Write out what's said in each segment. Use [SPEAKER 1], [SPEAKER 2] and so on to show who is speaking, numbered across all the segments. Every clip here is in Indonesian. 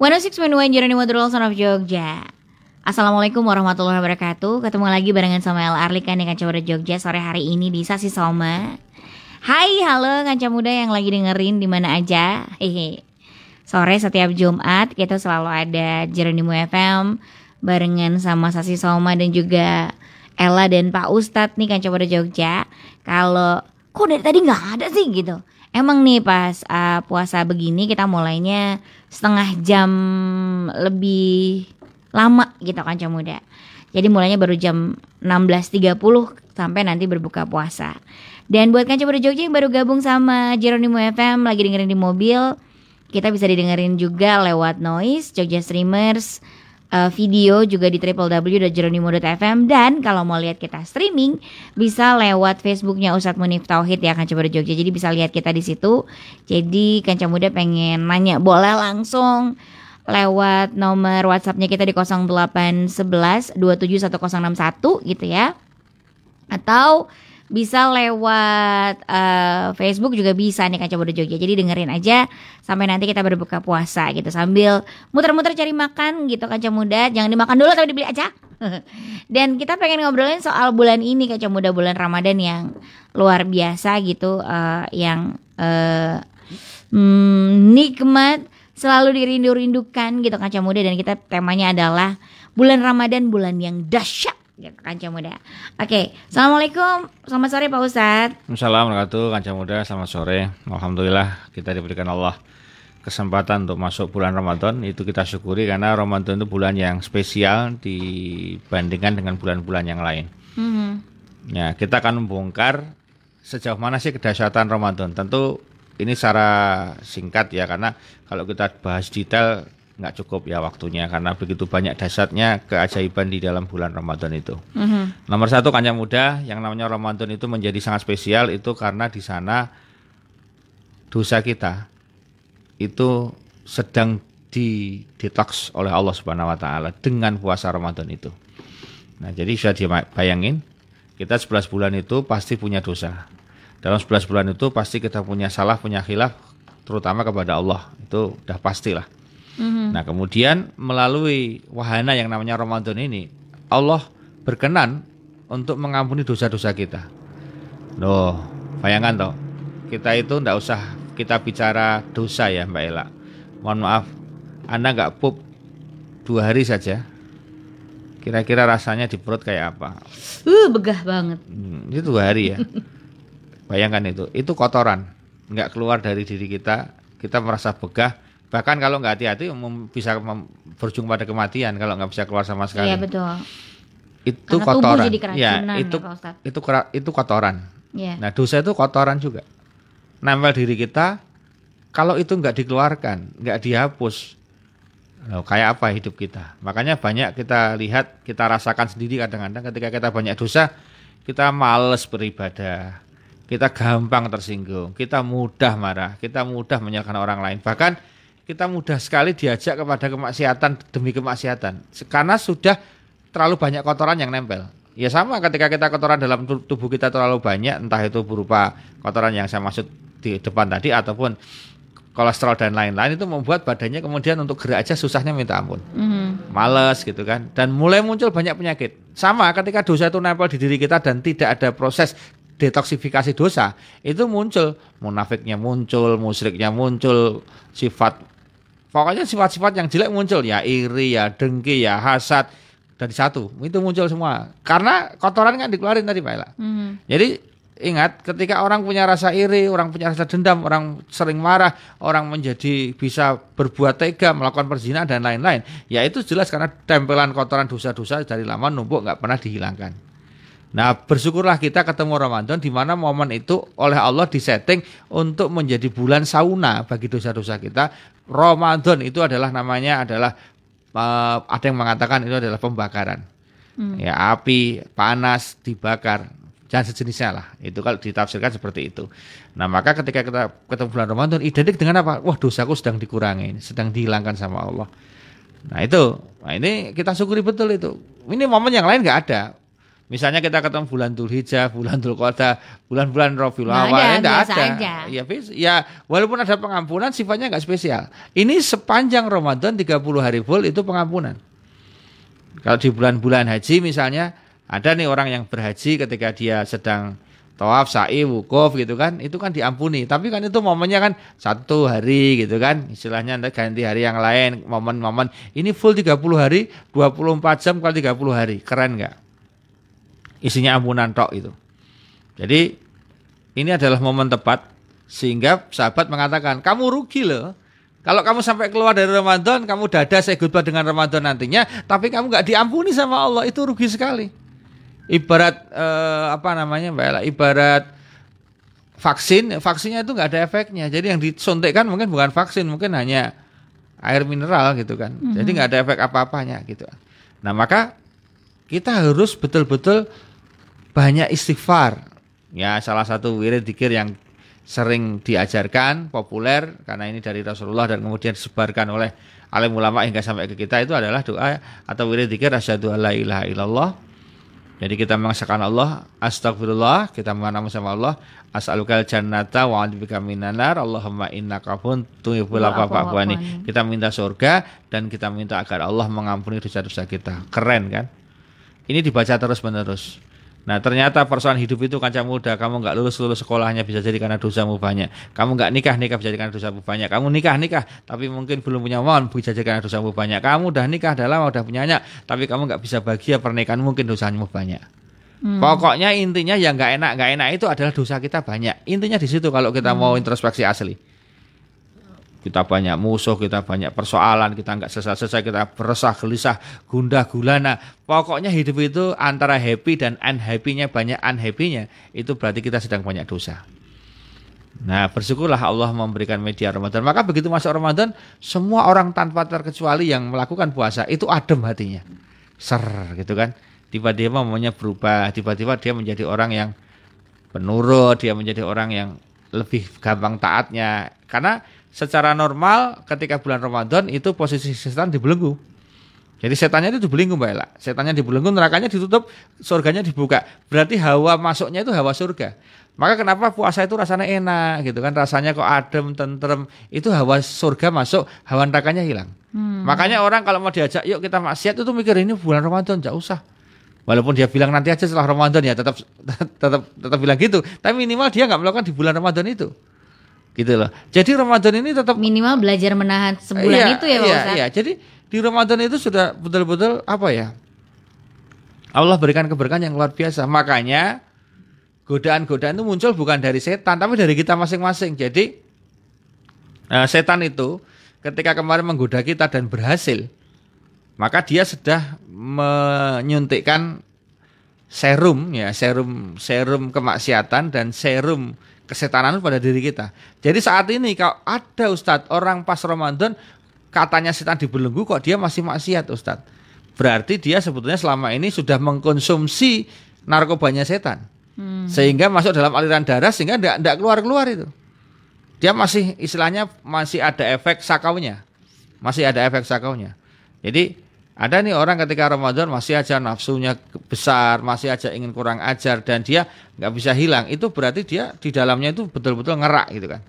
[SPEAKER 1] 106.1 Jeronimo The Son of Jogja. Assalamualaikum warahmatullahi wabarakatuh. Ketemu lagi barengan sama El Arlika nih Kanca Muda Jogja Sore hari ini di Sasi Soma. Hai halo Kanca Muda yang lagi dengerin di mana aja. Hehe. Sore setiap Jumat kita selalu ada Jeronimo FM Barengan sama Sasi Soma dan juga Ella dan Pak Ustadz nih Kanca Muda Jogja. Kalau kok dari tadi nggak ada sih gitu? Emang nih pas uh, puasa begini kita mulainya setengah jam lebih lama gitu kan muda. Jadi mulainya baru jam 16.30 sampai nanti berbuka puasa. Dan buat kanca muda Jogja yang baru gabung sama Jeronimo FM lagi dengerin di mobil, kita bisa didengerin juga lewat Noise, Jogja Streamers, uh, video juga di www.jeronimo.fm dan kalau mau lihat kita streaming bisa lewat Facebooknya Ustadz Munif Tauhid ya Kanca Muda Jogja. Jadi bisa lihat kita di situ. Jadi Kanca Muda pengen nanya boleh langsung lewat nomor WhatsAppnya kita di 0811 271061 gitu ya. Atau bisa lewat uh, Facebook juga bisa nih Kaca Muda Jogja. Jadi dengerin aja sampai nanti kita berbuka puasa gitu sambil muter-muter cari makan gitu Kaca Muda. Jangan dimakan dulu tapi dibeli aja. Dan kita pengen ngobrolin soal bulan ini Kaca Muda bulan Ramadan yang luar biasa gitu uh, yang uh, hmm, nikmat selalu dirindu-rindukan gitu Kaca Muda dan kita temanya adalah bulan Ramadan bulan yang dahsyat kanca muda. Oke, assalamualaikum, selamat sore Pak Ustadz.
[SPEAKER 2] Assalamualaikum warahmatullahi kanca muda, selamat sore. Alhamdulillah kita diberikan Allah kesempatan untuk masuk bulan Ramadan itu kita syukuri karena Ramadan itu bulan yang spesial dibandingkan dengan bulan-bulan yang lain. Mm-hmm. Ya kita akan membongkar sejauh mana sih kedahsyatan Ramadan. Tentu ini secara singkat ya karena kalau kita bahas detail nggak cukup ya waktunya karena begitu banyak dasarnya keajaiban di dalam bulan Ramadan itu. Mm-hmm. Nomor satu kanjeng muda yang namanya Ramadan itu menjadi sangat spesial itu karena di sana dosa kita itu sedang di detox oleh Allah Subhanahu Wa Taala dengan puasa Ramadan itu. Nah jadi sudah dibayangin kita 11 bulan itu pasti punya dosa. Dalam 11 bulan itu pasti kita punya salah, punya khilaf, terutama kepada Allah. Itu udah pastilah. Mm-hmm. Nah kemudian melalui wahana yang namanya Ramadan ini Allah berkenan untuk mengampuni dosa-dosa kita. Loh, bayangkan toh, kita itu ndak usah kita bicara dosa ya Mbak Ella. Mohon maaf, Anda nggak pup dua hari saja. Kira-kira rasanya di perut kayak apa?
[SPEAKER 1] Uh, begah banget.
[SPEAKER 2] Hmm, itu dua hari ya. Bayangkan itu, itu kotoran, nggak keluar dari diri kita. Kita merasa begah, Bahkan kalau nggak hati-hati bisa berujung pada kematian kalau nggak bisa keluar sama sekali.
[SPEAKER 1] Iya betul.
[SPEAKER 2] Itu Karena kotoran. Jadi ya, itu ya, itu itu kotoran. Ya. Nah, dosa itu kotoran juga. Nempel diri kita kalau itu nggak dikeluarkan, nggak dihapus, Loh, kayak apa hidup kita? Makanya banyak kita lihat, kita rasakan sendiri kadang-kadang ketika kita banyak dosa, kita males beribadah, kita gampang tersinggung, kita mudah marah, kita mudah menyalahkan orang lain. Bahkan kita mudah sekali diajak kepada kemaksiatan demi kemaksiatan karena sudah terlalu banyak kotoran yang nempel. Ya sama ketika kita kotoran dalam tubuh kita terlalu banyak, entah itu berupa kotoran yang saya maksud di depan tadi ataupun kolesterol dan lain-lain itu membuat badannya kemudian untuk gerak aja susahnya minta ampun, mm. males gitu kan, dan mulai muncul banyak penyakit. Sama ketika dosa itu nempel di diri kita dan tidak ada proses detoksifikasi dosa, itu muncul munafiknya muncul, musyriknya muncul, sifat Pokoknya sifat-sifat yang jelek muncul ya iri ya dengki ya hasad dari satu itu muncul semua karena kotoran kan dikeluarin tadi Pak Ela. Hmm. Jadi ingat ketika orang punya rasa iri, orang punya rasa dendam, orang sering marah, orang menjadi bisa berbuat tega, melakukan perzinahan dan lain-lain, ya itu jelas karena tempelan kotoran dosa-dosa dari lama numpuk nggak pernah dihilangkan. Nah, bersyukurlah kita ketemu Ramadan di mana momen itu oleh Allah disetting untuk menjadi bulan sauna bagi dosa-dosa kita. Ramadan itu adalah namanya adalah uh, ada yang mengatakan itu adalah pembakaran. Hmm. Ya, api panas dibakar. Jangan sejenisnya lah. Itu kalau ditafsirkan seperti itu. Nah, maka ketika kita ketemu bulan Ramadan identik dengan apa? Wah, dosaku sedang dikurangi, sedang dihilangkan sama Allah. Nah, itu. Nah, ini kita syukuri betul itu. Ini momen yang lain nggak ada Misalnya kita ketemu bulan Dzulhijjah, bulan Dzulqa'dah, bulan-bulan Rabiul Awal, enggak ada. Aja. Ya, ya walaupun ada pengampunan sifatnya enggak spesial. Ini sepanjang Ramadan 30 hari full itu pengampunan. Kalau di bulan-bulan haji misalnya ada nih orang yang berhaji ketika dia sedang tawaf, sa'i, wukuf gitu kan, itu kan diampuni. Tapi kan itu momennya kan satu hari gitu kan, istilahnya anda ganti hari yang lain, momen-momen. Ini full 30 hari, 24 jam kali 30 hari, keren nggak? Isinya ampunan tok itu. Jadi ini adalah momen tepat sehingga sahabat mengatakan kamu rugi loh. Kalau kamu sampai keluar dari Ramadan, kamu dada saya goodbye dengan Ramadan nantinya, tapi kamu nggak diampuni sama Allah, itu rugi sekali. Ibarat eh, apa namanya, Mbak Ella, ibarat vaksin, vaksinnya itu nggak ada efeknya. Jadi yang disuntikkan mungkin bukan vaksin, mungkin hanya air mineral gitu kan. Mm -hmm. Jadi nggak ada efek apa-apanya gitu. Nah maka kita harus betul-betul banyak istighfar. Ya, salah satu wirid dikir yang sering diajarkan, populer karena ini dari Rasulullah dan kemudian disebarkan oleh alim ulama hingga sampai ke kita itu adalah doa atau wirid dikir asyhadu alla ilaha illallah. Jadi kita mengesahkan Allah, astagfirullah, kita mengenal sama Allah, as'alukal jannata wa a'udzubika minanar, Allahumma innaka pun tuhibbul afwa Kita minta surga dan kita minta agar Allah mengampuni dosa-dosa kita. Keren kan? Ini dibaca terus-menerus. Nah ternyata persoalan hidup itu kancah muda Kamu nggak lulus lulus sekolahnya bisa jadi karena dosamu banyak. Kamu nggak nikah nikah bisa jadi karena dosamu banyak. Kamu nikah nikah tapi mungkin belum punya uang bisa jadi karena dosamu banyak. Kamu udah nikah udah lama udah punya anak Tapi kamu nggak bisa bahagia pernikahan mungkin dosamu banyak. Hmm. Pokoknya intinya yang nggak enak nggak enak itu adalah dosa kita banyak. Intinya di situ kalau kita hmm. mau introspeksi asli kita banyak musuh, kita banyak persoalan, kita nggak selesai-selesai, kita beresah, gelisah, gundah gulana. Pokoknya hidup itu antara happy dan unhappy-nya banyak unhappy-nya, itu berarti kita sedang banyak dosa. Nah, bersyukurlah Allah memberikan media Ramadan. Maka begitu masuk Ramadan, semua orang tanpa terkecuali yang melakukan puasa itu adem hatinya. Ser gitu kan. Tiba-tiba maunya berubah, tiba-tiba dia menjadi orang yang penurut, dia menjadi orang yang lebih gampang taatnya. Karena secara normal ketika bulan Ramadan itu posisi setan dibelenggu. Jadi setannya itu dibelenggu Mbak Ella. Setannya dibelenggu, nerakanya ditutup, surganya dibuka. Berarti hawa masuknya itu hawa surga. Maka kenapa puasa itu rasanya enak gitu kan? Rasanya kok adem, tentrem. Itu hawa surga masuk, hawa nerakanya hilang. Hmm. Makanya orang kalau mau diajak, yuk kita maksiat itu mikir ini bulan Ramadan, enggak usah. Walaupun dia bilang nanti aja setelah Ramadan ya tetap tetap tetap bilang gitu. Tapi minimal dia nggak melakukan di bulan Ramadan itu gitu loh. Jadi Ramadan ini tetap
[SPEAKER 1] minimal belajar menahan sebulan iya, itu ya Pak
[SPEAKER 2] iya, Iya, jadi di Ramadan itu sudah betul-betul apa ya? Allah berikan keberkahan yang luar biasa. Makanya godaan-godaan itu muncul bukan dari setan tapi dari kita masing-masing. Jadi uh, setan itu ketika kemarin menggoda kita dan berhasil, maka dia sudah menyuntikkan serum ya, serum serum kemaksiatan dan serum kesetanan pada diri kita. Jadi saat ini kalau ada Ustadz orang pas Ramadan katanya setan dibelenggu kok dia masih maksiat Ustadz. Berarti dia sebetulnya selama ini sudah mengkonsumsi narkobanya setan. Hmm. Sehingga masuk dalam aliran darah sehingga tidak keluar-keluar itu. Dia masih istilahnya masih ada efek sakaunya. Masih ada efek sakaunya. Jadi ada nih orang ketika Ramadan masih aja nafsunya besar, masih aja ingin kurang ajar dan dia nggak bisa hilang. Itu berarti dia di dalamnya itu betul-betul ngerak gitu kan.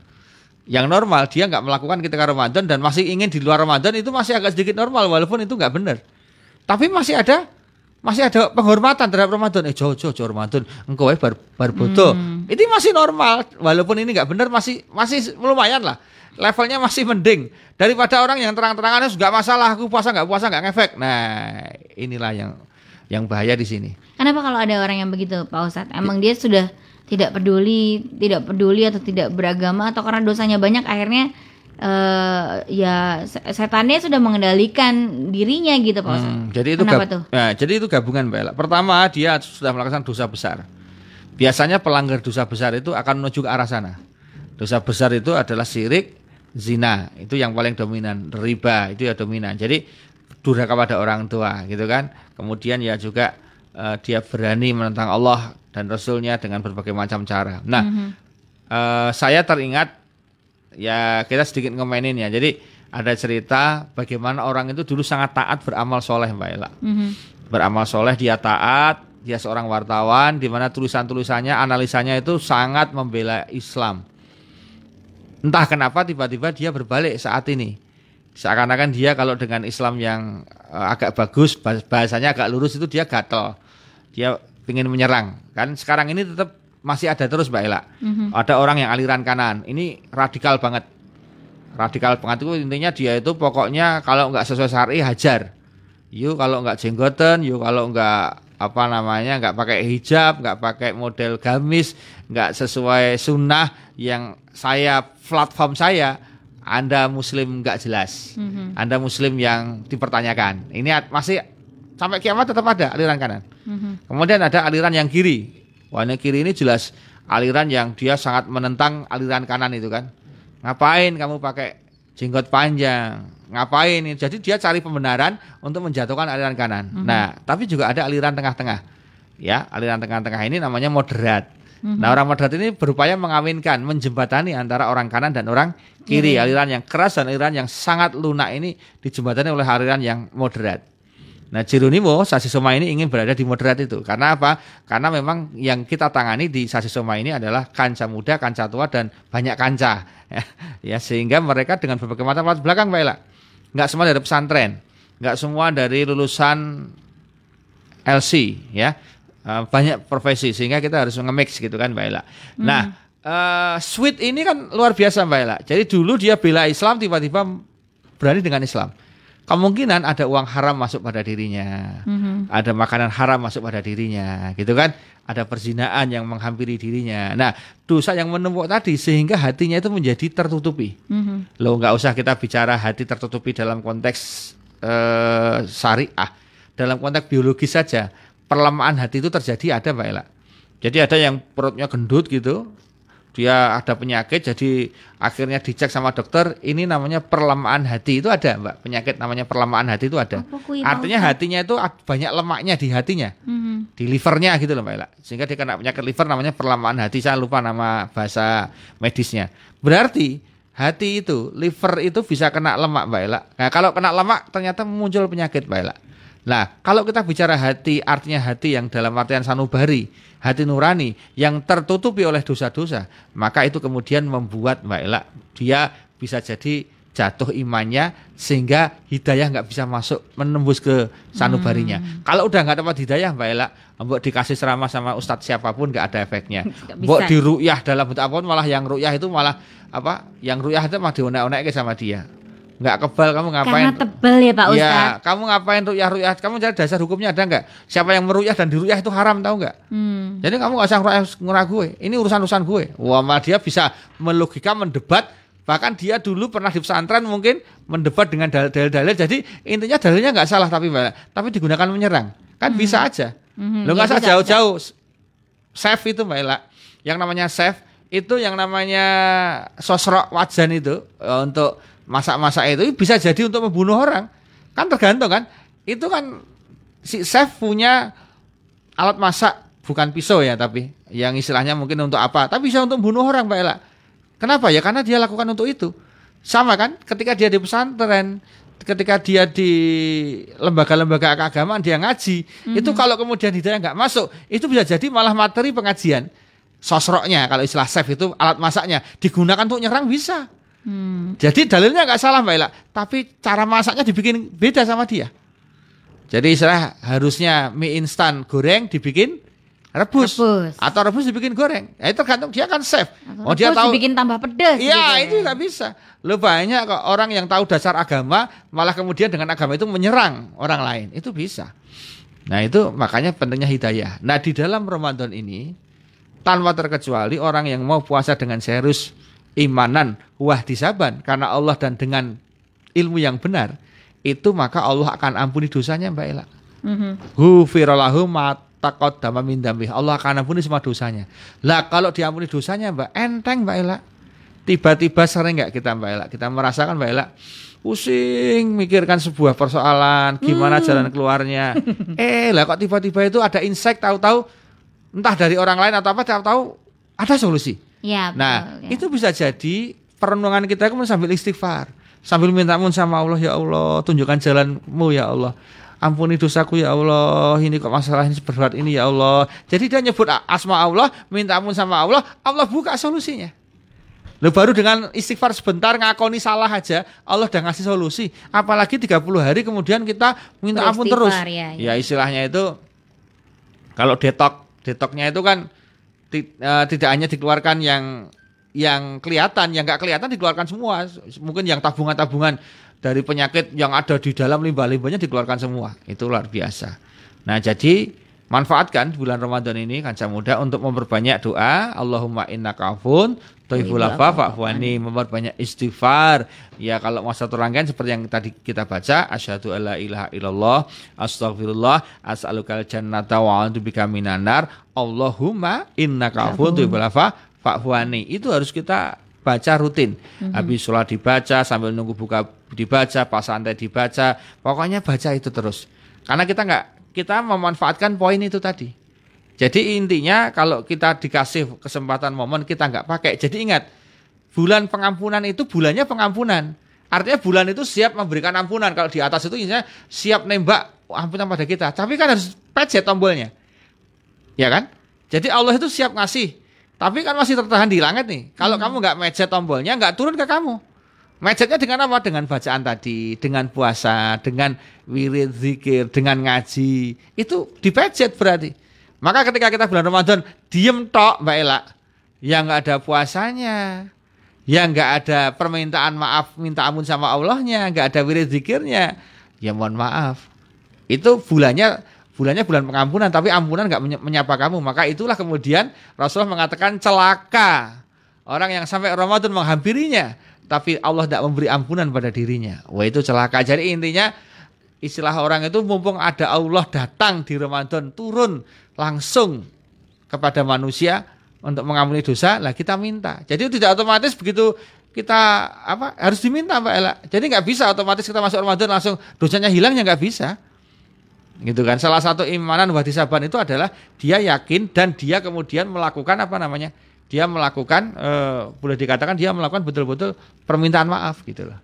[SPEAKER 2] Yang normal dia nggak melakukan ketika Ramadan dan masih ingin di luar Ramadan itu masih agak sedikit normal walaupun itu nggak benar. Tapi masih ada masih ada penghormatan terhadap Ramadan. Eh jojo jojo Ramadan engkau eh bar bar. Hmm. Ini masih normal walaupun ini nggak benar masih masih lumayan lah levelnya masih mending. Daripada orang yang terang-terangan nggak masalah aku puasa nggak puasa nggak ngefek. Nah inilah yang yang bahaya di sini.
[SPEAKER 1] Kenapa kalau ada orang yang begitu Pak Ustadz? Emang dia sudah tidak peduli tidak peduli atau tidak beragama atau karena dosanya banyak akhirnya uh, ya setannya sudah mengendalikan dirinya gitu Pak Ustadz. Hmm,
[SPEAKER 2] jadi itu Kenapa tuh? Ya, jadi itu gabungan Mbak Ella. pertama dia sudah melakukan dosa besar. Biasanya pelanggar dosa besar itu akan menuju ke arah sana. Dosa besar itu adalah sirik zina itu yang paling dominan riba itu ya dominan jadi durhaka pada orang tua gitu kan kemudian ya juga uh, dia berani menentang Allah dan Rasulnya dengan berbagai macam cara nah mm -hmm. uh, saya teringat ya kita sedikit ngomenin ya jadi ada cerita bagaimana orang itu dulu sangat taat beramal soleh mbak Ella mm -hmm. beramal soleh dia taat dia seorang wartawan di mana tulisan-tulisannya, analisanya itu sangat membela Islam. Entah kenapa tiba-tiba dia berbalik saat ini. Seakan-akan dia kalau dengan Islam yang uh, agak bagus, bahasanya agak lurus itu dia gatel. Dia ingin menyerang. Kan sekarang ini tetap masih ada terus Mbak Ela. Mm-hmm. Ada orang yang aliran kanan. Ini radikal banget. Radikal banget itu intinya dia itu pokoknya kalau nggak sesuai syari hajar. Yuk kalau nggak jenggoten, yuk kalau nggak apa namanya nggak pakai hijab, nggak pakai model gamis, nggak sesuai sunnah yang saya platform saya, Anda Muslim nggak jelas, mm-hmm. Anda Muslim yang dipertanyakan. Ini masih sampai kiamat tetap ada aliran kanan. Mm-hmm. Kemudian ada aliran yang kiri, Wah ini kiri ini jelas aliran yang dia sangat menentang aliran kanan itu kan. Ngapain kamu pakai jenggot panjang? Ngapain? Jadi dia cari pembenaran untuk menjatuhkan aliran kanan. Mm -hmm. Nah, tapi juga ada aliran tengah-tengah. Ya, aliran tengah-tengah ini namanya moderat. Mm -hmm. Nah, orang moderat ini berupaya mengawinkan, menjembatani antara orang kanan dan orang kiri. Mm -hmm. Aliran yang keras dan aliran yang sangat lunak ini dijembatani oleh aliran yang moderat. Nah, Jeronimo Sasi Soma ini ingin berada di moderat itu. Karena apa? Karena memang yang kita tangani di Sasi Soma ini adalah kanca muda, kanca tua dan banyak kanca. ya, sehingga mereka dengan berbagai macam latar belakang, Pak Nggak semua dari pesantren, nggak semua dari lulusan LC, ya. Eh, banyak profesi sehingga kita harus nge-mix gitu kan, Mbak Ela. Hmm. Nah, uh, Sweet ini kan luar biasa, Mbak Ela. Jadi dulu dia bela Islam tiba-tiba berani dengan Islam kemungkinan ada uang haram masuk pada dirinya, mm-hmm. ada makanan haram masuk pada dirinya, gitu kan? Ada perzinaan yang menghampiri dirinya. Nah, dosa yang menumpuk tadi sehingga hatinya itu menjadi tertutupi. Mm-hmm. Lo nggak usah kita bicara hati tertutupi dalam konteks uh, syariah, dalam konteks biologis saja. Perlemahan hati itu terjadi ada, Mbak Ela. Jadi ada yang perutnya gendut gitu, dia ada penyakit jadi akhirnya dicek sama dokter ini namanya perlemahan hati. Itu ada mbak. Penyakit namanya perlemahan hati itu ada. Artinya hatinya itu banyak lemaknya di hatinya. Hmm. di livernya gitu loh mbak Ela sehingga dia kena penyakit liver namanya perlemahan hati. Saya lupa nama bahasa medisnya. Berarti hati itu liver itu bisa kena lemak mbak Ela nah kalau kena lemak ternyata muncul penyakit mbak Ela Nah, kalau kita bicara hati, artinya hati yang dalam artian sanubari, hati nurani yang tertutupi oleh dosa-dosa, maka itu kemudian membuat Mbak Ela dia bisa jadi jatuh imannya sehingga hidayah nggak bisa masuk menembus ke sanubarinya. Hmm. Kalau udah nggak dapat hidayah Mbak Ela, Mbok dikasih ceramah sama ustadz siapa pun nggak ada efeknya. Mbok diruyah dalam bentuk apa pun malah yang ruyah itu malah apa? Yang ruyah itu malah dionek-onek sama dia nggak kebal kamu ngapain?
[SPEAKER 1] Karena tebal ya Pak Ustaz. Ya,
[SPEAKER 2] kamu ngapain ruyah ruyah? Kamu cari dasar hukumnya ada nggak? Siapa yang meruyah dan diruyah itu haram tahu nggak? Hmm. Jadi kamu nggak usah ngurah gue. Ini urusan urusan gue. Wah, dia bisa melogika mendebat. Bahkan dia dulu pernah di pesantren mungkin mendebat dengan dalil-dalil. Jadi intinya dalilnya nggak salah tapi tapi digunakan menyerang. Kan hmm. bisa aja. Hmm. Lo nggak ya, usah jauh-jauh. Chef itu Mbak Ela. Yang namanya chef itu yang namanya sosrok wajan itu eh, untuk masak-masak itu bisa jadi untuk membunuh orang. Kan tergantung kan. Itu kan si chef punya alat masak bukan pisau ya tapi yang istilahnya mungkin untuk apa tapi bisa untuk membunuh orang Mbak Ella. Kenapa? Ya karena dia lakukan untuk itu. Sama kan? Ketika dia di pesantren ketika dia di lembaga-lembaga keagamaan dia ngaji. Mm-hmm. itu kalau kemudian hidayah nggak masuk itu bisa jadi malah materi pengajian. Sosroknya kalau istilah chef itu alat masaknya. Digunakan untuk nyerang bisa Hmm. Jadi dalilnya nggak salah Mbak Ila, tapi cara masaknya dibikin beda sama dia. Jadi istilah harusnya mie instan goreng dibikin rebus, rebus. atau rebus dibikin goreng. Ya, itu tergantung dia kan chef.
[SPEAKER 1] oh dia tahu dibikin tambah pedas.
[SPEAKER 2] Iya gitu. itu nggak bisa. Lo banyak kok orang yang tahu dasar agama malah kemudian dengan agama itu menyerang orang lain itu bisa. Nah itu makanya pentingnya hidayah. Nah di dalam Ramadan ini tanpa terkecuali orang yang mau puasa dengan serius imanan wah disaban karena Allah dan dengan ilmu yang benar itu maka Allah akan ampuni dosanya Mbak Ela. Matakot dama mindambi. Allah akan ampuni semua dosanya. Lah kalau diampuni dosanya Mbak enteng Mbak Ela. Tiba-tiba sering nggak kita Mbak Ela? Kita merasakan Mbak Ela pusing mikirkan sebuah persoalan gimana hmm. jalan keluarnya. eh lah kok tiba-tiba itu ada insight tahu-tahu entah dari orang lain atau apa tahu-tahu ada solusi.
[SPEAKER 1] Ya,
[SPEAKER 2] betul, nah, ya. itu bisa jadi perenungan kita kemudian sambil istighfar, sambil minta ampun sama Allah ya Allah, tunjukkan jalanmu ya Allah. ampuni dosaku ya Allah, ini kok masalah ini seberat ini ya Allah. Jadi dia nyebut asma Allah, minta ampun sama Allah, Allah buka solusinya. Lalu baru dengan istighfar sebentar ngakoni salah aja, Allah udah ngasih solusi. Apalagi 30 hari kemudian kita minta ampun terus. Ya, ya. ya istilahnya itu kalau detok, detoknya itu kan uh, tidak hanya dikeluarkan yang yang kelihatan, yang nggak kelihatan dikeluarkan semua. Mungkin yang tabungan-tabungan dari penyakit yang ada di dalam limbah-limbahnya dikeluarkan semua. Itu luar biasa. Nah, jadi manfaatkan bulan Ramadan ini kanca muda untuk memperbanyak doa Allahumma inna kafun Tuhibul afa fa'fuani memperbanyak istighfar. Ya kalau masa rangkaian seperti yang tadi kita baca, asyhadu alla ilaha illallah, astagfirullah, as'alukal jannata wa a'udzu bika minanar. Allahumma innaka afuwwun tuhibul afa fa'fuani. Itu harus kita baca rutin. Mm-hmm. Habis sholat dibaca, sambil nunggu buka dibaca, pas santai dibaca. Pokoknya baca itu terus. Karena kita nggak kita memanfaatkan poin itu tadi. Jadi intinya kalau kita dikasih kesempatan momen kita nggak pakai. Jadi ingat, bulan pengampunan itu bulannya pengampunan. Artinya bulan itu siap memberikan ampunan. Kalau di atas itu intinya siap nembak ampunan pada kita. Tapi kan harus pencet tombolnya. Ya kan? Jadi Allah itu siap ngasih. Tapi kan masih tertahan di langit nih. Kalau hmm. kamu nggak mencet tombolnya, nggak turun ke kamu. Mencetnya dengan apa? Dengan bacaan tadi, dengan puasa, dengan wirid zikir, dengan ngaji. Itu dipencet berarti. Maka ketika kita bulan Ramadan diem tok Mbak Ela, yang nggak ada puasanya, yang nggak ada permintaan maaf, minta ampun sama Allahnya, nggak ada wirid zikirnya, ya mohon maaf. Itu bulannya bulannya bulan pengampunan, tapi ampunan nggak menyapa kamu. Maka itulah kemudian Rasulullah mengatakan celaka orang yang sampai Ramadan menghampirinya, tapi Allah tidak memberi ampunan pada dirinya. Wah itu celaka. Jadi intinya istilah orang itu mumpung ada Allah datang di Ramadan turun langsung kepada manusia untuk mengampuni dosa, lah kita minta. Jadi tidak otomatis begitu kita apa harus diminta Mbak Ella. Jadi nggak bisa otomatis kita masuk Ramadan langsung dosanya hilang ya nggak bisa. Gitu kan. Salah satu imanan wahdi saban itu adalah dia yakin dan dia kemudian melakukan apa namanya? Dia melakukan e, boleh dikatakan dia melakukan betul-betul permintaan maaf gitu loh.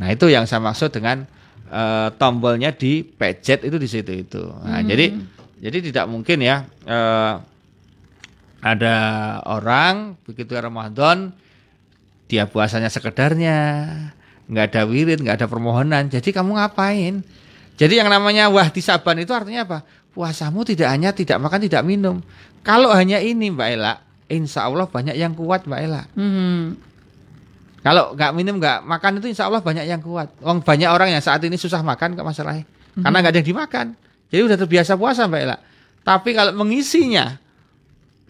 [SPEAKER 2] Nah, itu yang saya maksud dengan e, tombolnya di pejet itu di situ itu. Nah, hmm. jadi jadi tidak mungkin ya eh, ada orang begitu Ramadan dia puasanya sekedarnya, nggak ada wirid, nggak ada permohonan. Jadi kamu ngapain? Jadi yang namanya wah saban itu artinya apa? Puasamu tidak hanya tidak makan, tidak minum. Kalau hanya ini Mbak Ella, insya Allah banyak yang kuat Mbak Ella. Hmm. Kalau nggak minum nggak makan itu insya Allah banyak yang kuat. Wong banyak orang yang saat ini susah makan nggak masalahnya, hmm. karena nggak ada yang dimakan. Jadi udah terbiasa puasa Mbak Ella. Tapi kalau mengisinya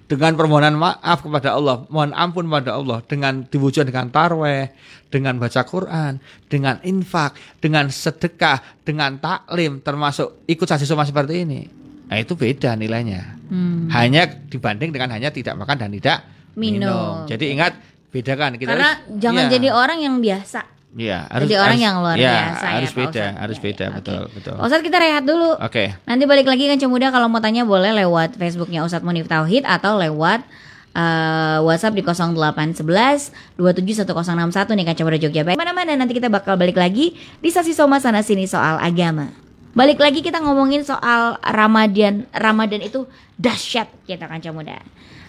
[SPEAKER 2] dengan permohonan maaf kepada Allah, mohon ampun kepada Allah dengan diwujudkan dengan tarweh, dengan baca Quran, dengan infak, dengan sedekah, dengan taklim, termasuk ikut saksi soma seperti ini. Nah itu beda nilainya. Hmm. Hanya dibanding dengan hanya tidak makan dan tidak minum. minum. Jadi ingat bedakan
[SPEAKER 1] kita. Karena harus, jangan ya. jadi orang yang biasa.
[SPEAKER 2] Iya,
[SPEAKER 1] harus Jadi orang harus, yang luar ya, biasa
[SPEAKER 2] harus ya, beda, harus ya, beda, ya, betul, okay. betul.
[SPEAKER 1] Ustaz kita rehat dulu.
[SPEAKER 2] Oke. Okay.
[SPEAKER 1] Nanti balik lagi kan Muda kalau mau tanya boleh lewat Facebooknya Ustadz Munif Tauhid atau lewat uh, WhatsApp di 0811 271061 nih Kaca Muda Jogja. Baik, mana-mana nanti kita bakal balik lagi di sasi Soma sana sini soal agama. Balik lagi kita ngomongin soal Ramadan. Ramadan itu dahsyat kita Kaca Muda.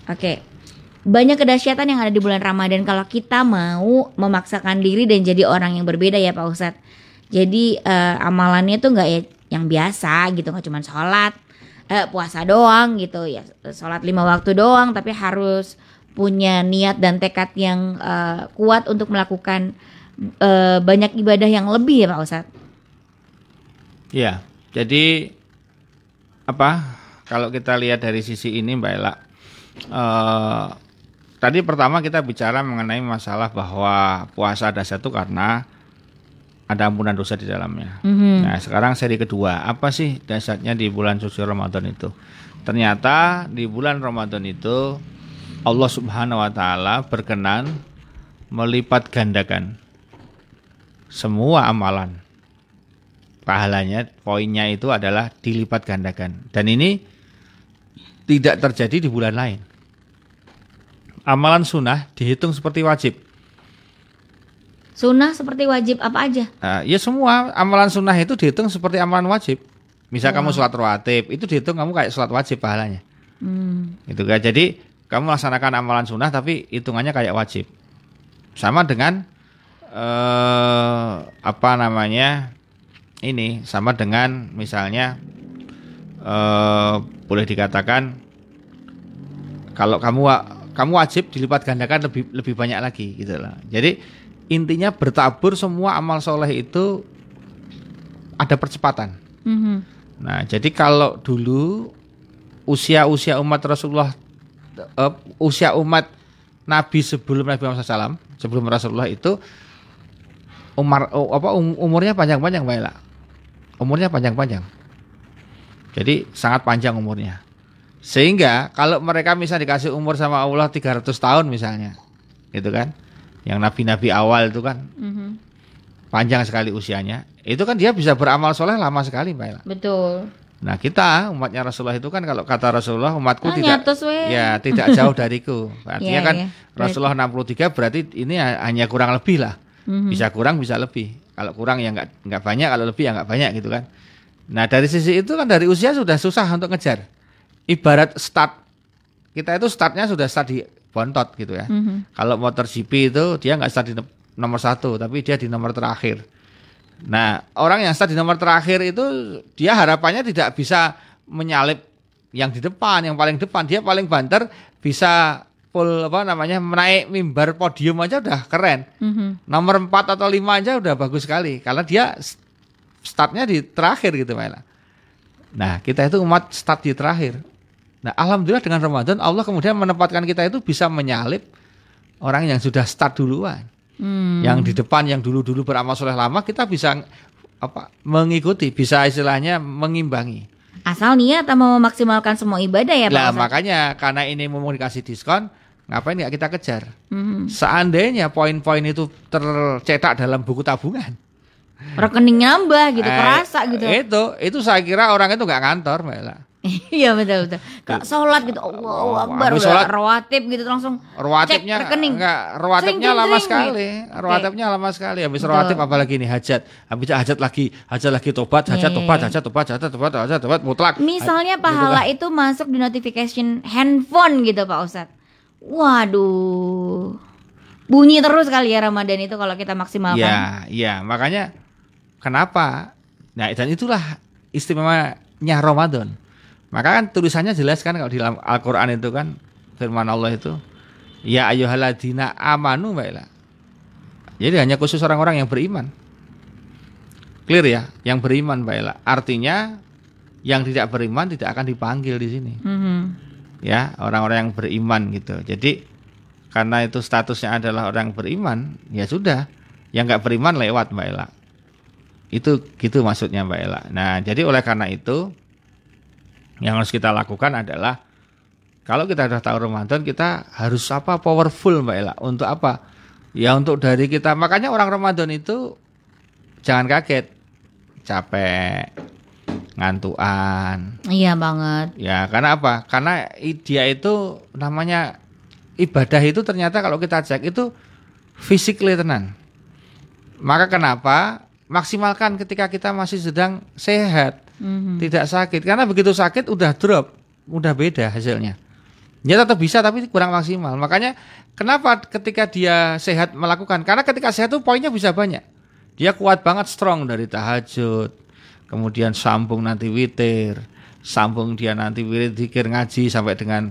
[SPEAKER 1] Oke. Okay banyak kedahsyatan yang ada di bulan Ramadan kalau kita mau memaksakan diri dan jadi orang yang berbeda ya Pak Ustadz. Jadi uh, amalannya tuh nggak ya yang biasa gitu nggak cuma sholat, uh, puasa doang gitu ya sholat lima waktu doang tapi harus punya niat dan tekad yang uh, kuat untuk melakukan uh, banyak ibadah yang lebih ya Pak Ustadz.
[SPEAKER 2] Iya, jadi apa kalau kita lihat dari sisi ini Mbak Ella, uh, tadi pertama kita bicara mengenai masalah bahwa puasa ada satu karena ada ampunan dosa di dalamnya. Mm-hmm. Nah, sekarang seri kedua, apa sih dasarnya di bulan suci Ramadan itu? Ternyata di bulan Ramadan itu Allah Subhanahu wa taala berkenan melipat gandakan semua amalan. Pahalanya poinnya itu adalah dilipat gandakan. Dan ini tidak terjadi di bulan lain amalan sunnah dihitung seperti wajib.
[SPEAKER 1] Sunnah seperti wajib apa aja?
[SPEAKER 2] Uh, ya semua amalan sunnah itu dihitung seperti amalan wajib. Misal wow. kamu sholat rawatib, itu dihitung kamu kayak sholat wajib pahalanya. Hmm. Itu kan. Jadi kamu melaksanakan amalan sunnah tapi hitungannya kayak wajib. Sama dengan eh, apa namanya ini sama dengan misalnya eh, boleh dikatakan kalau kamu kamu wajib dilipat gandakan lebih lebih banyak lagi gitu lah. Jadi intinya bertabur semua amal soleh itu ada percepatan. Mm -hmm. Nah, jadi kalau dulu usia-usia umat Rasulullah uh, usia umat Nabi sebelum Nabi Muhammad SAW, sebelum Rasulullah itu umar uh, apa um, umurnya panjang-panjang Mbak Umurnya panjang-panjang. Jadi sangat panjang umurnya. Sehingga kalau mereka misalnya dikasih umur sama Allah 300 tahun misalnya. Gitu kan? Yang nabi-nabi awal itu kan. Mm -hmm panjang sekali usianya, itu kan dia bisa beramal soleh lama sekali, Mbak Ella.
[SPEAKER 1] Betul.
[SPEAKER 2] Nah kita umatnya Rasulullah itu kan kalau kata Rasulullah umatku ah, tidak ya tidak jauh dariku. Artinya yeah, kan yeah. Rasulullah 63 berarti ini hanya kurang lebih lah. Mm-hmm. Bisa kurang bisa lebih. Kalau kurang ya nggak nggak banyak, kalau lebih ya nggak banyak gitu kan. Nah dari sisi itu kan dari usia sudah susah untuk ngejar. Ibarat start kita itu startnya sudah start di bontot gitu ya. Mm-hmm. Kalau motor GP itu dia nggak start di nomor satu, tapi dia di nomor terakhir. Nah, orang yang start di nomor terakhir itu dia harapannya tidak bisa menyalip yang di depan, yang paling depan. Dia paling banter bisa full apa namanya menaik mimbar podium aja udah keren. Mm-hmm. Nomor 4 atau 5 aja udah bagus sekali karena dia startnya di terakhir gitu Mela. Nah, kita itu umat start di terakhir. Nah, alhamdulillah dengan Ramadan Allah kemudian menempatkan kita itu bisa menyalip orang yang sudah start duluan. Hmm. Yang di depan yang dulu-dulu beramal soleh lama kita bisa apa mengikuti, bisa istilahnya mengimbangi.
[SPEAKER 1] Asal niat mau memaksimalkan semua ibadah ya Pak.
[SPEAKER 2] Nah, makanya karena ini mau dikasih diskon, ngapain nggak kita kejar? Hmm. Seandainya poin-poin itu tercetak dalam buku tabungan.
[SPEAKER 1] Rekening nambah gitu, eh, kerasa gitu.
[SPEAKER 2] Itu, itu saya kira orang itu nggak kantor, Mbak
[SPEAKER 1] Iya betul betul. Kak sholat gitu, Allah oh, Akbar, udah sholat, rawatib gitu langsung.
[SPEAKER 2] Rawatibnya rekening. Enggak, rawatibnya sering, lama sering, sekali. Gitu. Rawatibnya lama sekali. Habis betul. rawatib apalagi nih hajat. Habis hajat lagi, hajat lagi tobat, hajat yeah. tobat, hajat tobat, hajat tobat, hajat tobat mutlak.
[SPEAKER 1] Misalnya pahala gitu itu masuk di notification handphone gitu Pak Ustadz. Waduh. Bunyi terus kali ya Ramadan itu kalau kita maksimalkan.
[SPEAKER 2] Iya, iya. Makanya kenapa? Nah, dan itulah istimewanya Ramadan maka kan tulisannya jelas kan kalau di dalam Al-Qur'an itu kan firman Allah itu ya ayyuhalladzina amanu baiklah. Jadi hanya khusus orang-orang yang beriman. Clear ya, yang beriman baiklah. Artinya yang tidak beriman tidak akan dipanggil di sini. Mm -hmm. Ya, orang-orang yang beriman gitu. Jadi karena itu statusnya adalah orang beriman, ya sudah. Yang nggak beriman lewat Mbak Ella. Itu gitu maksudnya Mbak Ella. Nah, jadi oleh karena itu yang harus kita lakukan adalah kalau kita sudah tahu Ramadan kita harus apa powerful Mbak Ella untuk apa? Ya untuk dari kita. Makanya orang Ramadan itu jangan kaget capek ngantuan.
[SPEAKER 1] Iya banget.
[SPEAKER 2] Ya, karena apa? Karena dia itu namanya ibadah itu ternyata kalau kita cek itu physically tenan. Maka kenapa maksimalkan ketika kita masih sedang sehat hmm tidak sakit. Karena begitu sakit udah drop. Udah beda hasilnya. Dia tetap bisa tapi kurang maksimal. Makanya kenapa ketika dia sehat melakukan? Karena ketika sehat tuh poinnya bisa banyak. Dia kuat banget strong dari tahajud kemudian sambung nanti witir sambung dia nanti wirid dikir ngaji sampai dengan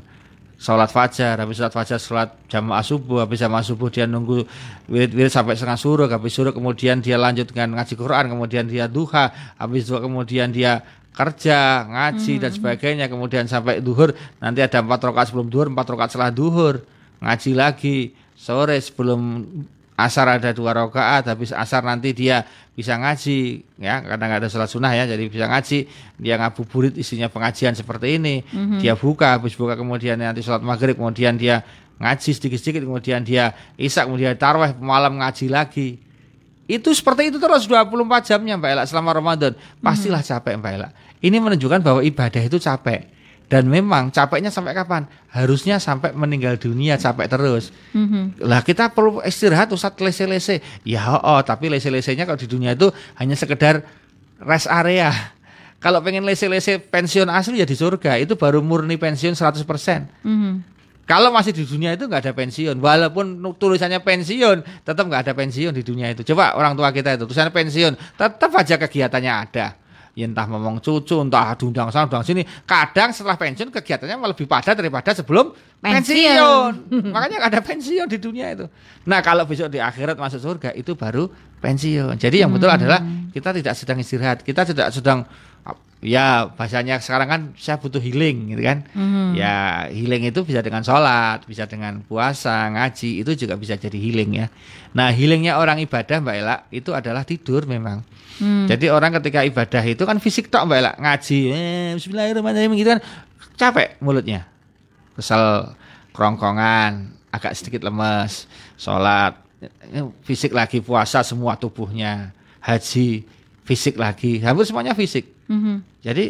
[SPEAKER 2] sholat fajar, habis sholat fajar sholat jamaah subuh, habis jamaah subuh dia nunggu wirid-wirid sampai setengah suruh, habis suruh kemudian dia lanjut dengan ngaji Quran, kemudian dia duha, habis duha kemudian dia kerja, ngaji hmm. dan sebagainya, kemudian sampai duhur, nanti ada empat rakaat sebelum duhur, empat rakaat setelah duhur, ngaji lagi, sore sebelum asar ada dua rakaat habis asar nanti dia bisa ngaji ya. Kadang nggak ada sholat sunnah ya jadi bisa ngaji. Dia ngabuburit isinya pengajian seperti ini. Mm-hmm. dia buka habis buka kemudian nanti sholat maghrib kemudian dia ngaji sedikit-sedikit kemudian dia isak kemudian tarwah malam ngaji lagi. Itu seperti itu terus 24 jamnya Mbak Ela selama Ramadan. Pastilah mm-hmm. capek Mbak Ela ini menunjukkan bahwa ibadah itu capek dan memang capeknya sampai kapan? Harusnya sampai meninggal dunia capek terus. Mm-hmm. Lah kita perlu istirahat usah lese-lese. Ya oh, tapi lese-lesenya kalau di dunia itu hanya sekedar rest area. Kalau pengen lese-lese pensiun asli ya di surga, itu baru murni pensiun 100%. Mm -hmm. Kalau masih di dunia itu nggak ada pensiun, walaupun tulisannya pensiun, tetap nggak ada pensiun di dunia itu. Coba orang tua kita itu tulisannya pensiun, tetap aja kegiatannya ada. Ya entah ngomong cucu, entah diundang sana, diundang sini. Kadang setelah pensiun kegiatannya lebih padat daripada sebelum pensiun. pensiun. Makanya ada pensiun di dunia itu. Nah kalau besok di akhirat masuk surga itu baru pensiun. Jadi yang betul hmm. adalah kita tidak sedang istirahat, kita tidak sedang ya bahasanya sekarang kan saya butuh healing gitu kan? Mm-hmm. ya healing itu bisa dengan sholat bisa dengan puasa ngaji itu juga bisa jadi healing ya. Nah healingnya orang ibadah mbak Ella itu adalah tidur memang. Mm. jadi orang ketika ibadah itu kan fisik tok mbak Ella. Ngaji eh, Bismillahirrahmanirrahim gitu kan. Capek mulutnya. Kesel kerongkongan agak sedikit lemes sholat. Fisik lagi puasa semua tubuhnya. Haji fisik lagi. Hampir semuanya fisik Mm-hmm. Jadi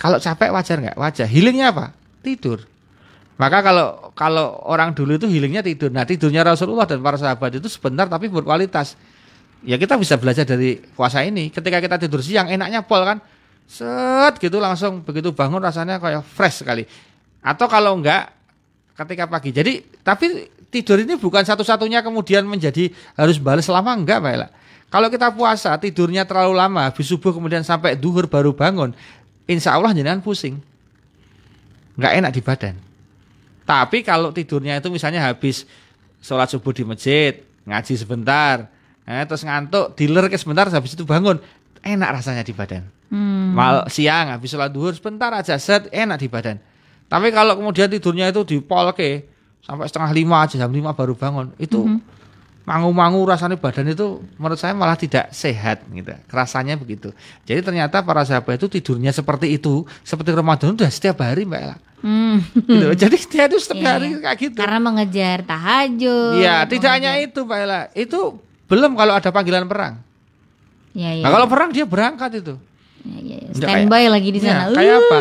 [SPEAKER 2] kalau capek wajar nggak? Wajar. Healingnya apa? Tidur. Maka kalau kalau orang dulu itu healingnya tidur. Nah tidurnya Rasulullah dan para sahabat itu sebentar tapi berkualitas. Ya kita bisa belajar dari puasa ini. Ketika kita tidur siang enaknya pol kan, set gitu langsung begitu bangun rasanya kayak fresh sekali. Atau kalau enggak ketika pagi. Jadi tapi tidur ini bukan satu-satunya kemudian menjadi harus balas selama enggak Mbak Ella. Kalau kita puasa tidurnya terlalu lama, habis subuh kemudian sampai duhur baru bangun, insya Allah jangan pusing. Nggak enak di badan. Tapi kalau tidurnya itu misalnya habis sholat subuh di masjid, ngaji sebentar, eh, terus ngantuk, dealer ke sebentar, habis itu bangun, enak rasanya di badan. Hmm. Mal siang habis sholat duhur sebentar aja set enak di badan. Tapi kalau kemudian tidurnya itu di polke sampai setengah lima aja jam lima baru bangun, itu hmm mangu-mangu rasanya badan itu menurut saya malah tidak sehat gitu. Rasanya begitu. Jadi ternyata para sahabat itu tidurnya seperti itu, seperti Ramadan udah setiap hari Mbak Ella. Hmm. Gitu. Jadi dia itu setiap yeah, hari iya. kayak gitu.
[SPEAKER 1] Karena mengejar tahajud.
[SPEAKER 2] Iya, tidak hanya itu Mbak Ella. Itu belum kalau ada panggilan perang. Ya, ya. Nah, kalau perang dia berangkat itu.
[SPEAKER 1] Ya, ya, ya. Standby lagi di sana.
[SPEAKER 2] Ya, kayak apa?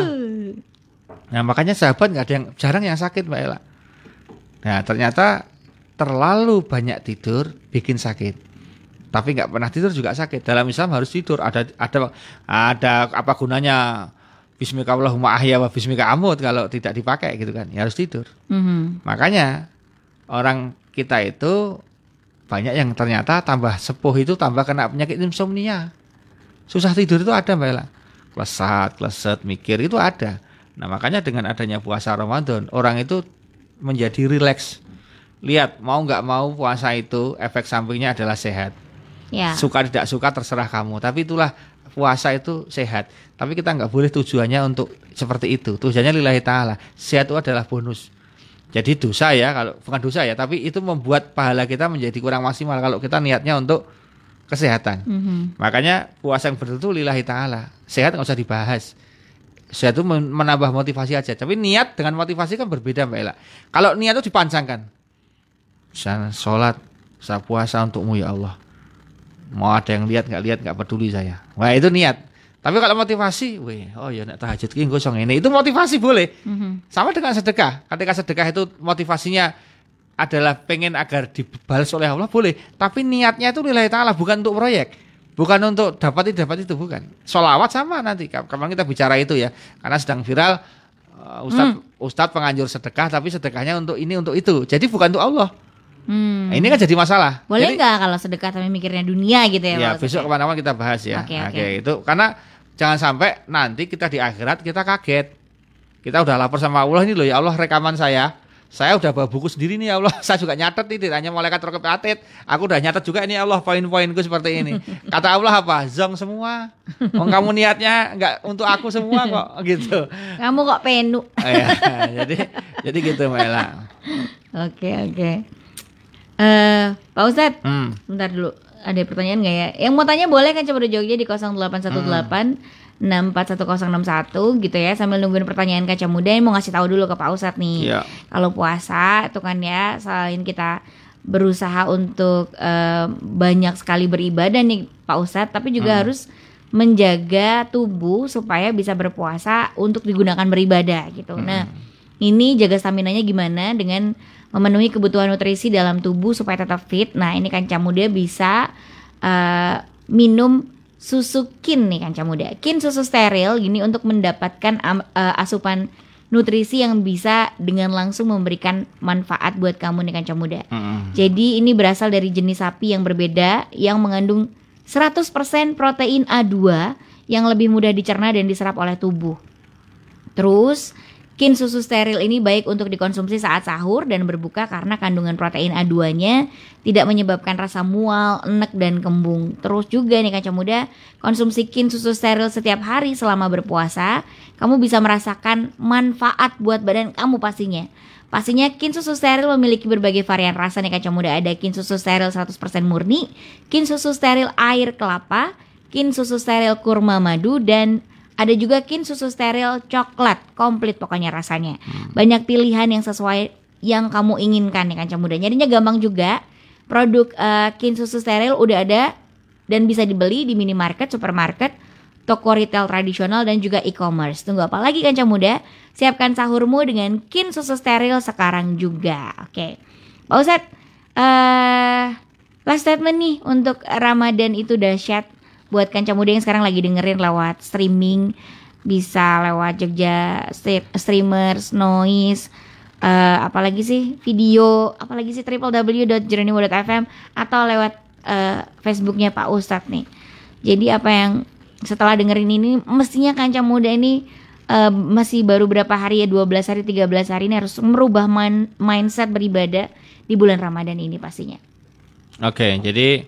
[SPEAKER 2] Nah, makanya sahabat nggak ada yang jarang yang sakit Mbak Ella. Nah, ternyata terlalu banyak tidur bikin sakit. Tapi nggak pernah tidur juga sakit. Dalam Islam harus tidur. Ada ada ada apa gunanya Bismika Allahumma ahya wa bismika amut kalau tidak dipakai gitu kan. Ya harus tidur. Mm-hmm. Makanya orang kita itu banyak yang ternyata tambah sepuh itu tambah kena penyakit insomnia. Susah tidur itu ada Mbak Ella. Klesat, kleset, mikir itu ada. Nah makanya dengan adanya puasa Ramadan orang itu menjadi rileks lihat mau nggak mau puasa itu efek sampingnya adalah sehat. Ya. Suka tidak suka terserah kamu. Tapi itulah puasa itu sehat. Tapi kita nggak boleh tujuannya untuk seperti itu. Tujuannya lillahi taala. Sehat itu adalah bonus. Jadi dosa ya kalau bukan dosa ya, tapi itu membuat pahala kita menjadi kurang maksimal kalau kita niatnya untuk kesehatan. Mm -hmm. Makanya puasa yang betul itu lillahi taala. Sehat nggak usah dibahas. Sehat itu menambah motivasi aja. Tapi niat dengan motivasi kan berbeda Mbak Ella. Kalau niat itu dipanjangkan, saya sholat, saya puasa untukmu ya Allah. Mau ada yang lihat nggak lihat nggak peduli saya. Wah itu niat. Tapi kalau motivasi, weh, oh ya nak tahajud ki gosong ini, itu motivasi boleh. Mm-hmm. Sama dengan sedekah. Ketika sedekah itu motivasinya adalah pengen agar dibalas oleh Allah boleh. Tapi niatnya itu nilai taala bukan untuk proyek. Bukan untuk dapat itu dapat itu bukan. Solawat sama nanti kapan kita bicara itu ya. Karena sedang viral uh, Ustadz hmm. Ustadz penganjur sedekah tapi sedekahnya untuk ini untuk itu. Jadi bukan untuk Allah. Hmm. Nah, ini kan jadi masalah.
[SPEAKER 1] Boleh nggak kalau sedekah tapi mikirnya dunia gitu ya?
[SPEAKER 2] Ya besok ke mana-mana kita bahas ya. Oke okay, okay. itu karena jangan sampai nanti kita di akhirat kita kaget. Kita udah lapor sama Allah ini loh ya Allah rekaman saya. Saya udah bawa buku sendiri nih ya Allah. Saya juga nyatet ini hanya malaikat atit. Aku udah nyatet juga ini ya Allah poin-poinku seperti ini. Kata Allah apa? Zong semua. Oh, kamu niatnya nggak untuk aku semua kok gitu.
[SPEAKER 1] Kamu kok penu.
[SPEAKER 2] ya, jadi jadi gitu Mela.
[SPEAKER 1] Oke oke. Uh, Pak Ustadz, hmm. bentar dulu. Ada pertanyaan nggak ya? Yang mau tanya boleh kan coba di Jogja di 0818 hmm. 641061 gitu ya sambil nungguin pertanyaan kaca muda yang mau ngasih tahu dulu ke Pak Ustadz nih. Yeah. Kalau puasa itu kan ya selain kita berusaha untuk uh, banyak sekali beribadah nih Pak Ustadz, tapi juga hmm. harus menjaga tubuh supaya bisa berpuasa untuk digunakan beribadah gitu. Hmm. Nah, ini jaga stamina nya gimana dengan memenuhi kebutuhan nutrisi dalam tubuh supaya tetap fit. Nah, ini kan muda bisa uh, minum susu kin nih kanca muda. Kin susu steril gini untuk mendapatkan uh, asupan nutrisi yang bisa dengan langsung memberikan manfaat buat kamu nih kanca muda. Mm. Jadi ini berasal dari jenis sapi yang berbeda yang mengandung 100% protein A2 yang lebih mudah dicerna dan diserap oleh tubuh. Terus Kin susu steril ini baik untuk dikonsumsi saat sahur dan berbuka karena kandungan protein A2-nya tidak menyebabkan rasa mual, enek, dan kembung. Terus juga nih kaca muda, konsumsi kin susu steril setiap hari selama berpuasa, kamu bisa merasakan manfaat buat badan kamu pastinya. Pastinya kin susu steril memiliki berbagai varian rasa nih kaca muda. Ada kin susu steril 100% murni, kin susu steril air kelapa, kin susu steril kurma madu, dan ada juga kin susu steril coklat, komplit pokoknya rasanya. Hmm. Banyak pilihan yang sesuai yang kamu inginkan ya kanca muda. Jadinya gampang juga. Produk uh, kin susu steril udah ada dan bisa dibeli di minimarket, supermarket, toko retail tradisional dan juga e-commerce. Tunggu apa lagi kanca muda? Siapkan sahurmu dengan kin susu steril sekarang juga. Oke. Pak Ustadz, uh, last statement nih untuk Ramadan itu dahsyat buat kanca muda yang sekarang lagi dengerin lewat streaming bisa lewat Jogja streamers noise uh, apalagi sih video apalagi sih www.journeywo.fm atau lewat uh, Facebooknya Pak Ustadz nih jadi apa yang setelah dengerin ini mestinya kanca muda ini uh, masih baru berapa hari ya 12 hari 13 hari ini harus merubah man, mindset beribadah di bulan Ramadan ini pastinya.
[SPEAKER 2] Oke, okay, jadi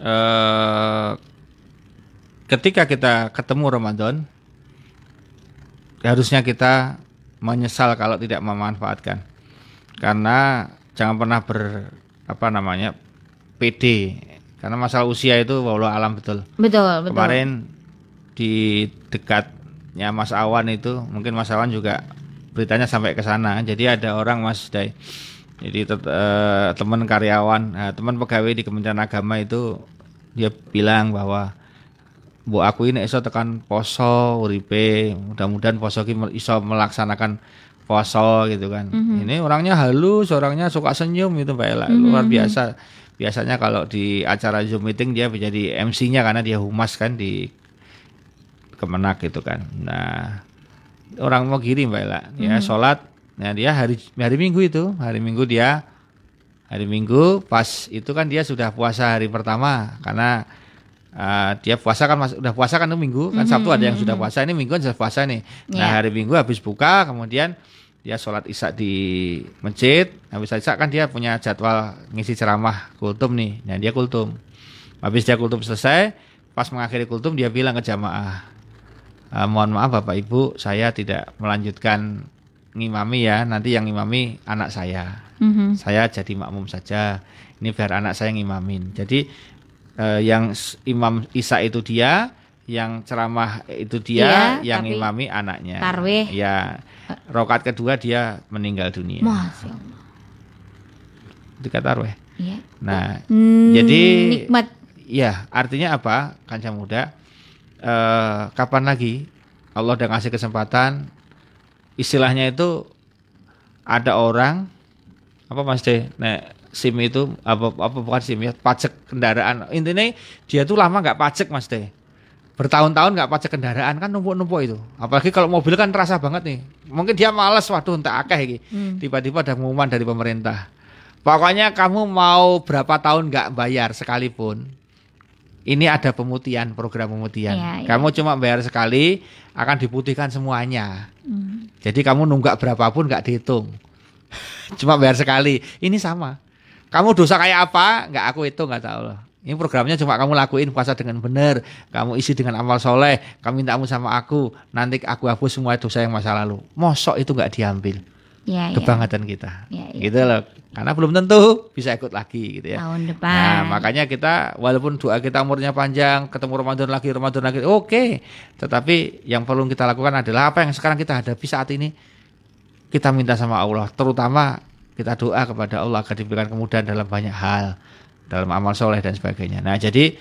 [SPEAKER 2] uh, ketika kita ketemu Ramadan harusnya kita menyesal kalau tidak memanfaatkan. Karena jangan pernah ber apa namanya PD karena masalah usia itu walau alam betul.
[SPEAKER 1] Betul betul.
[SPEAKER 2] Kemarin di dekatnya Mas Awan itu mungkin Mas Awan juga beritanya sampai ke sana. Jadi ada orang Mas Day jadi uh, teman karyawan uh, teman pegawai di Kementerian Agama itu dia bilang bahwa bu aku ini iso tekan poso uripe mudah-mudahan poso ki iso melaksanakan poso gitu kan. Mm-hmm. ini orangnya halus orangnya suka senyum itu Mbak Ella. Mm-hmm. luar biasa. Biasanya kalau di acara zoom meeting dia menjadi MC-nya karena dia humas kan di kemenak gitu kan. Nah orang mau kiri Mbak Ella. Ya mm-hmm. sholat nah dia hari hari minggu itu. Hari minggu dia hari minggu pas itu kan dia sudah puasa hari pertama. Karena Uh, dia puasa kan mas, udah puasa kan itu minggu? Kan mm -hmm. Sabtu ada yang sudah mhm. puasa. Ini minggu kan sudah puasa nih. Yeah. nah hari minggu habis buka kemudian dia sholat isya di masjid. Habis isya kan dia punya jadwal ngisi ceramah kultum nih. Nah dia kultum. Habis dia kultum selesai pas mengakhiri kultum dia bilang ke jamaah uh, mohon maaf bapak ibu saya tidak melanjutkan ngimami ya. Nanti yang ngimami anak saya. Mm -hmm. saya jadi makmum saja. Ini biar anak saya ngimamin. Jadi uh, yang Imam Isa itu dia, yang ceramah itu dia, iya, yang imami anaknya.
[SPEAKER 1] Tarwih.
[SPEAKER 2] Ya. Rokat kedua dia meninggal dunia.
[SPEAKER 1] Masya Allah.
[SPEAKER 2] Itu kata tarwih. Iya. Nah, hmm, jadi
[SPEAKER 1] nikmat.
[SPEAKER 2] Ya, artinya apa? Kanca muda. Uh, kapan lagi Allah udah ngasih kesempatan istilahnya itu ada orang apa Mas De? Nah, SIM itu apa apa bukan SIM ya pajak kendaraan. Intinya dia tuh lama nggak pajak mas deh bertahun-tahun nggak pajak kendaraan kan numpuk-numpuk itu. Apalagi kalau mobil kan terasa banget nih. Mungkin dia males waduh entah akeh ini hmm. tiba-tiba ada pengumuman dari pemerintah. Pokoknya kamu mau berapa tahun nggak bayar sekalipun ini ada pemutihan program pemutihan. Ya, ya. kamu cuma bayar sekali akan diputihkan semuanya. Hmm. jadi kamu nunggak berapapun nggak dihitung. Cuma bayar sekali. Ini sama kamu dosa kayak apa? Enggak aku itu enggak tahu loh. Ini programnya cuma kamu lakuin puasa dengan benar, kamu isi dengan amal soleh, kamu minta sama aku, nanti aku hapus semua dosa yang masa lalu. Mosok itu enggak diambil. Ya, Kebangetan ya. kita. Ya, ya. Gitu loh. Karena belum tentu bisa ikut lagi gitu ya.
[SPEAKER 1] Tahun depan.
[SPEAKER 2] Nah, makanya kita walaupun doa kita umurnya panjang, ketemu Ramadan lagi, Ramadan lagi, oke. Okay. Tetapi yang perlu kita lakukan adalah apa yang sekarang kita hadapi saat ini. Kita minta sama Allah, terutama kita doa kepada Allah agar diberikan kemudahan dalam banyak hal dalam amal soleh dan sebagainya. Nah jadi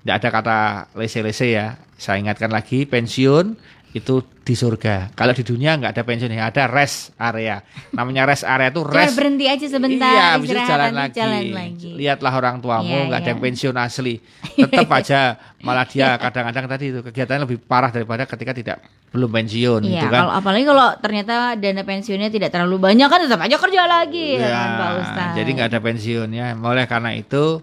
[SPEAKER 2] tidak ada kata lese-lese ya. Saya ingatkan lagi pensiun itu di surga. Kalau di dunia nggak ada pensiun, ada rest area. Namanya rest area itu rest.
[SPEAKER 1] berhenti aja sebentar.
[SPEAKER 2] Iya, bisa jalan lagi. jalan lagi. Lihatlah orang tuamu iya, nggak iya, ada yang pensiun asli. Tetap aja malah dia kadang-kadang tadi itu kegiatannya lebih parah daripada ketika tidak belum pensiun
[SPEAKER 1] iya,
[SPEAKER 2] gitu kan.
[SPEAKER 1] Kalau apalagi kalau ternyata dana pensiunnya tidak terlalu banyak kan tetap aja kerja lagi ya, kan Pak Ustaz.
[SPEAKER 2] Jadi nggak ada pensiunnya. Oleh karena itu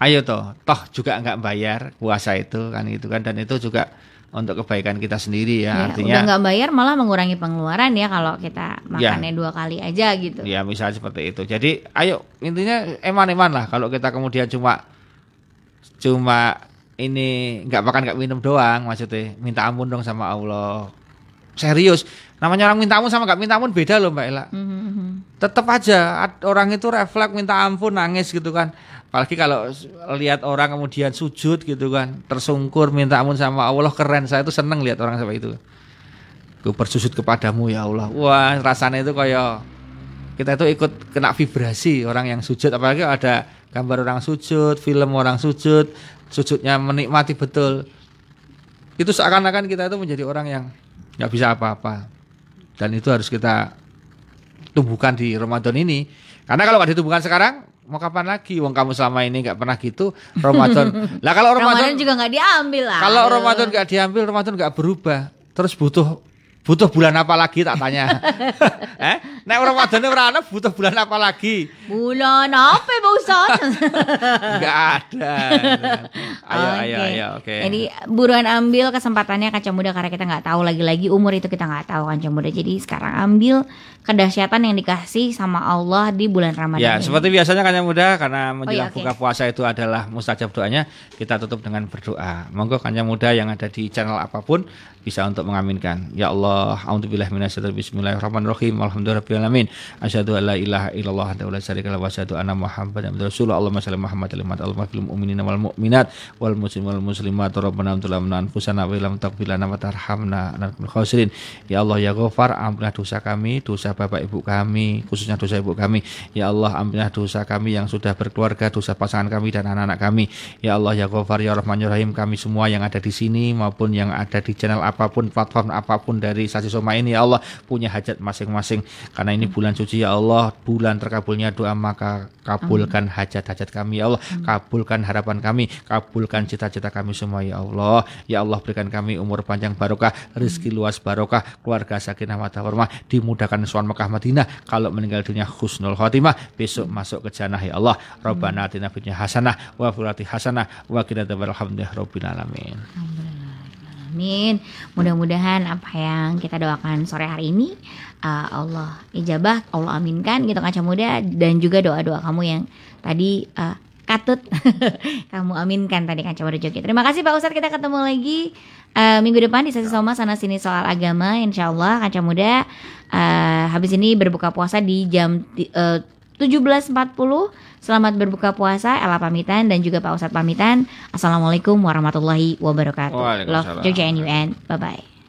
[SPEAKER 2] ayo toh, toh juga nggak bayar puasa itu kan itu kan dan itu juga untuk kebaikan kita sendiri ya, ya artinya
[SPEAKER 1] udah nggak bayar malah mengurangi pengeluaran ya kalau kita ya. makannya ya, dua kali aja gitu.
[SPEAKER 2] Ya misalnya seperti itu. Jadi ayo intinya eman-eman lah kalau kita kemudian cuma cuma ini nggak makan nggak minum doang maksudnya. Minta ampun dong sama Allah. Serius namanya orang minta ampun sama nggak minta ampun beda loh mbak Ella mm -hmm. tetap aja orang itu refleks minta ampun nangis gitu kan Apalagi kalau lihat orang kemudian sujud gitu kan, tersungkur minta ampun sama Allah keren. Saya tuh seneng lihat orang seperti itu. Gue bersujud kepadamu ya Allah. Wah, rasanya itu kayak kita itu ikut kena vibrasi orang yang sujud apalagi ada gambar orang sujud, film orang sujud, sujudnya menikmati betul. Itu seakan-akan kita itu menjadi orang yang nggak bisa apa-apa. Dan itu harus kita tumbuhkan di Ramadan ini. Karena kalau nggak ditumbuhkan sekarang, mau kapan lagi? Wong kamu selama ini nggak pernah gitu Ramadan. lah kalau Ramadan,
[SPEAKER 1] Ramadan juga nggak diambil lah.
[SPEAKER 2] Kalau Ramadan nggak diambil, Ramadan nggak berubah. Terus butuh butuh bulan apa lagi tak tanya. eh, nek Ramadan ora ana butuh bulan apa lagi?
[SPEAKER 1] Bulan apa Pak Ustaz?
[SPEAKER 2] Enggak ada. Ayo okay. ayo ayo oke. Okay.
[SPEAKER 1] Jadi buruan ambil kesempatannya kaca muda karena kita nggak tahu lagi-lagi umur itu kita nggak tahu kaca muda. Jadi sekarang ambil kedahsyatan yang dikasih sama Allah di bulan Ramadan.
[SPEAKER 2] Ya, ini. seperti biasanya kaca muda karena menjelang oh, iya, okay. buka puasa itu adalah mustajab doanya, kita tutup dengan berdoa. Monggo kaca muda yang ada di channel apa pun bisa untuk mengaminkan. Ya Allah, a'udzubillahi minasyaitonir bismillahirrahmanirrahim. Alhamdulillahirabbil Asyhadu an la ilaha illallah wa la syarika lahu wa asyhadu anna Muhammadan rasulullah. Allahumma shalli Muhammad wa ala fil mu'minina wal mu'minat wal muslimin wal muslimat. Rabbana amtulamna anfusana wa lam taghfir lana wa tarhamna khasirin. Ya Allah ya Ghafar, ampunilah dosa kami, dosa bapak ibu kami, khususnya dosa ibu kami. Ya Allah, ampunilah dosa kami yang sudah berkeluarga, dosa pasangan kami dan anak-anak kami. Ya Allah ya Ghafar ya Rahman ya Rahim, kami semua yang ada di sini maupun yang ada di channel apa pun platform apa pun dari Sasi Soma ini ya Allah punya hajat masing-masing. Karena ini bulan suci ya Allah bulan terkabulnya doa maka kabulkan hajat-hajat kami ya Allah. Kabulkan harapan kami kabulkan cita-cita kami semua ya Allah. Ya Allah berikan kami umur panjang barokah rezeki luas barokah keluarga sakinah mata warmah dimudahkan suan Mekah Madinah. Kalau meninggal dunia husnul khotimah besok masuk ke jannah ya Allah. Rabbana atina fid hasanah wa fil hasanah wa qina adzabannar. Rabbil alamin.
[SPEAKER 1] Amin. Mudah-mudahan apa yang kita doakan sore hari ini uh, Allah ijabah, Allah aminkan gitu kaca muda dan juga doa-doa kamu yang tadi uh, katut. Kamu aminkan tadi kaca muda joget. Terima kasih Pak Ustadz. Kita ketemu lagi uh, minggu depan di sesi Soma sana sini soal agama Insya Allah kaca muda. Uh, habis ini berbuka puasa di jam uh, 17.40 Selamat berbuka puasa Ella pamitan dan juga Pak Ustadz pamitan. Assalamualaikum warahmatullahi wabarakatuh. Love Jogja and Bye bye